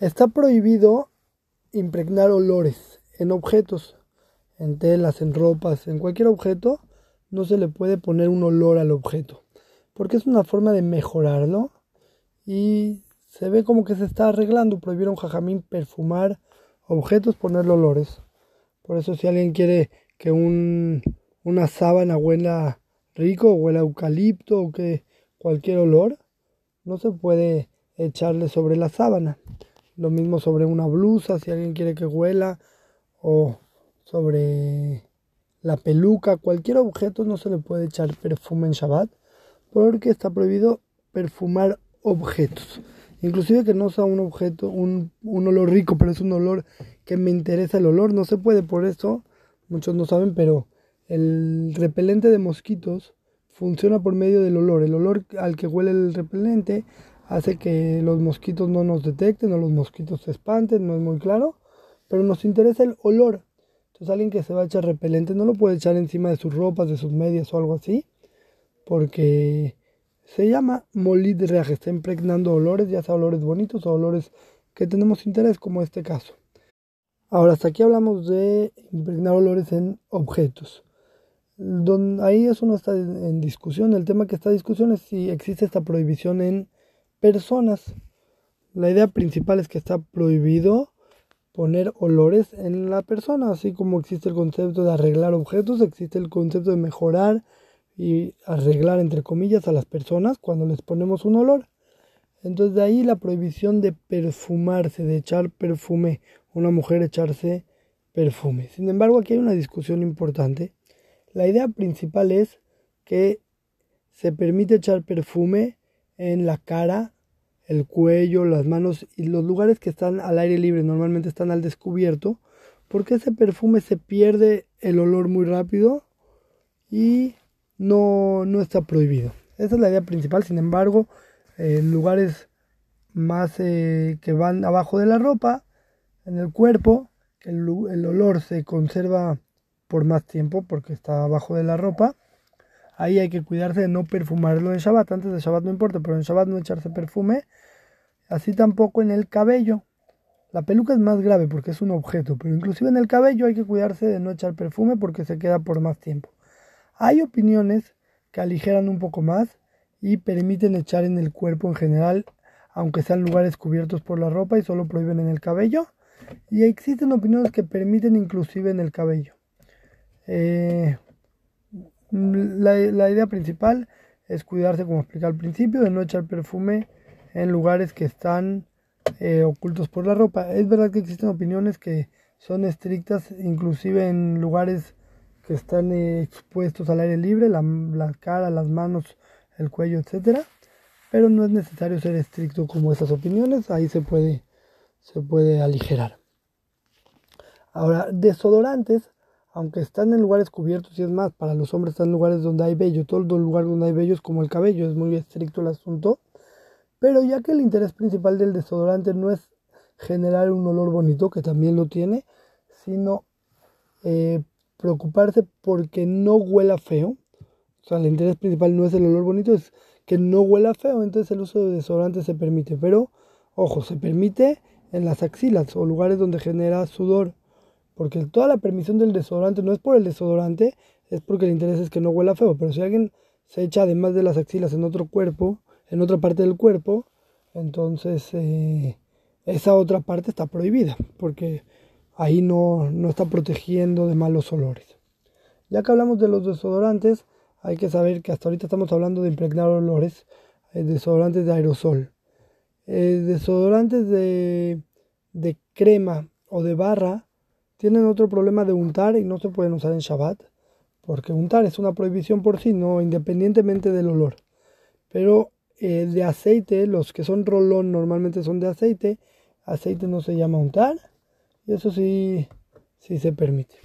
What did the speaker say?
Está prohibido impregnar olores en objetos, en telas, en ropas, en cualquier objeto. No se le puede poner un olor al objeto, porque es una forma de mejorarlo y se ve como que se está arreglando. Prohibieron jajamín perfumar objetos, ponerle olores. Por eso si alguien quiere que un, una sábana huela rico, huela eucalipto o que cualquier olor, no se puede echarle sobre la sábana. Lo mismo sobre una blusa, si alguien quiere que huela, o sobre la peluca, cualquier objeto no se le puede echar perfume en Shabbat, porque está prohibido perfumar objetos. Inclusive que no sea un objeto, un, un olor rico, pero es un olor que me interesa el olor, no se puede, por eso, muchos no saben, pero el repelente de mosquitos funciona por medio del olor. El olor al que huele el repelente hace que los mosquitos no nos detecten o los mosquitos se espanten, no es muy claro, pero nos interesa el olor. Entonces alguien que se va a echar repelente no lo puede echar encima de sus ropas, de sus medias o algo así, porque se llama molid reaj, está impregnando olores, ya sea olores bonitos o olores que tenemos interés, como este caso. Ahora, hasta aquí hablamos de impregnar olores en objetos. ahí eso no está en discusión. El tema que está en discusión es si existe esta prohibición en personas. La idea principal es que está prohibido poner olores en la persona, así como existe el concepto de arreglar objetos, existe el concepto de mejorar y arreglar entre comillas a las personas cuando les ponemos un olor. Entonces de ahí la prohibición de perfumarse, de echar perfume, una mujer echarse perfume. Sin embargo, aquí hay una discusión importante. La idea principal es que se permite echar perfume en la cara, el cuello, las manos y los lugares que están al aire libre, normalmente están al descubierto, porque ese perfume se pierde el olor muy rápido y no, no está prohibido. Esa es la idea principal, sin embargo, en lugares más eh, que van abajo de la ropa, en el cuerpo, el olor se conserva por más tiempo porque está abajo de la ropa. Ahí hay que cuidarse de no perfumarlo en Shabbat. Antes de Shabbat no importa, pero en Shabbat no echarse perfume. Así tampoco en el cabello. La peluca es más grave porque es un objeto, pero inclusive en el cabello hay que cuidarse de no echar perfume porque se queda por más tiempo. Hay opiniones que aligeran un poco más y permiten echar en el cuerpo en general, aunque sean lugares cubiertos por la ropa y solo prohíben en el cabello. Y existen opiniones que permiten inclusive en el cabello. Eh, la, idea principal es cuidarse, como expliqué al principio, de no echar perfume en lugares que están eh, ocultos por la ropa. Es verdad que existen opiniones que son estrictas, inclusive en lugares que están eh, expuestos al aire libre, la, la, cara, las manos, el cuello, etcétera. Pero no es necesario ser estricto como esas opiniones, ahí se puede, se puede aligerar. Ahora, desodorantes, aunque están en lugares cubiertos y es más, para los hombres están en lugares donde hay vello, todo el lugar donde hay vello como el cabello, es muy estricto el asunto. Pero ya que el interés principal del desodorante no es generar un olor bonito, que también lo tiene, sino eh, preocuparse porque no huela feo. O sea, el interés principal no es el olor bonito, es que no huela feo, entonces el uso de desodorante se permite. Pero, ojo, se permite en las axilas o lugares donde genera sudor porque toda la permisión del desodorante no es por el desodorante, es porque el interés es que no huela feo. Pero si alguien se echa además de las axilas en otro cuerpo, en otra parte del cuerpo, entonces eh, esa otra parte está prohibida, porque ahí no, no está protegiendo de malos olores. Ya que hablamos de los desodorantes, hay que saber que hasta ahorita estamos hablando de impregnar olores, eh, desodorantes de aerosol. Eh, desodorantes de, de crema o de barra tienen otro problema de untar y no se pueden usar en Shabbat, porque untar es una prohibición por sí, no independientemente del olor. Pero eh, de aceite, los que son rolón normalmente son de aceite, aceite no se llama untar, y eso sí, sí se permite.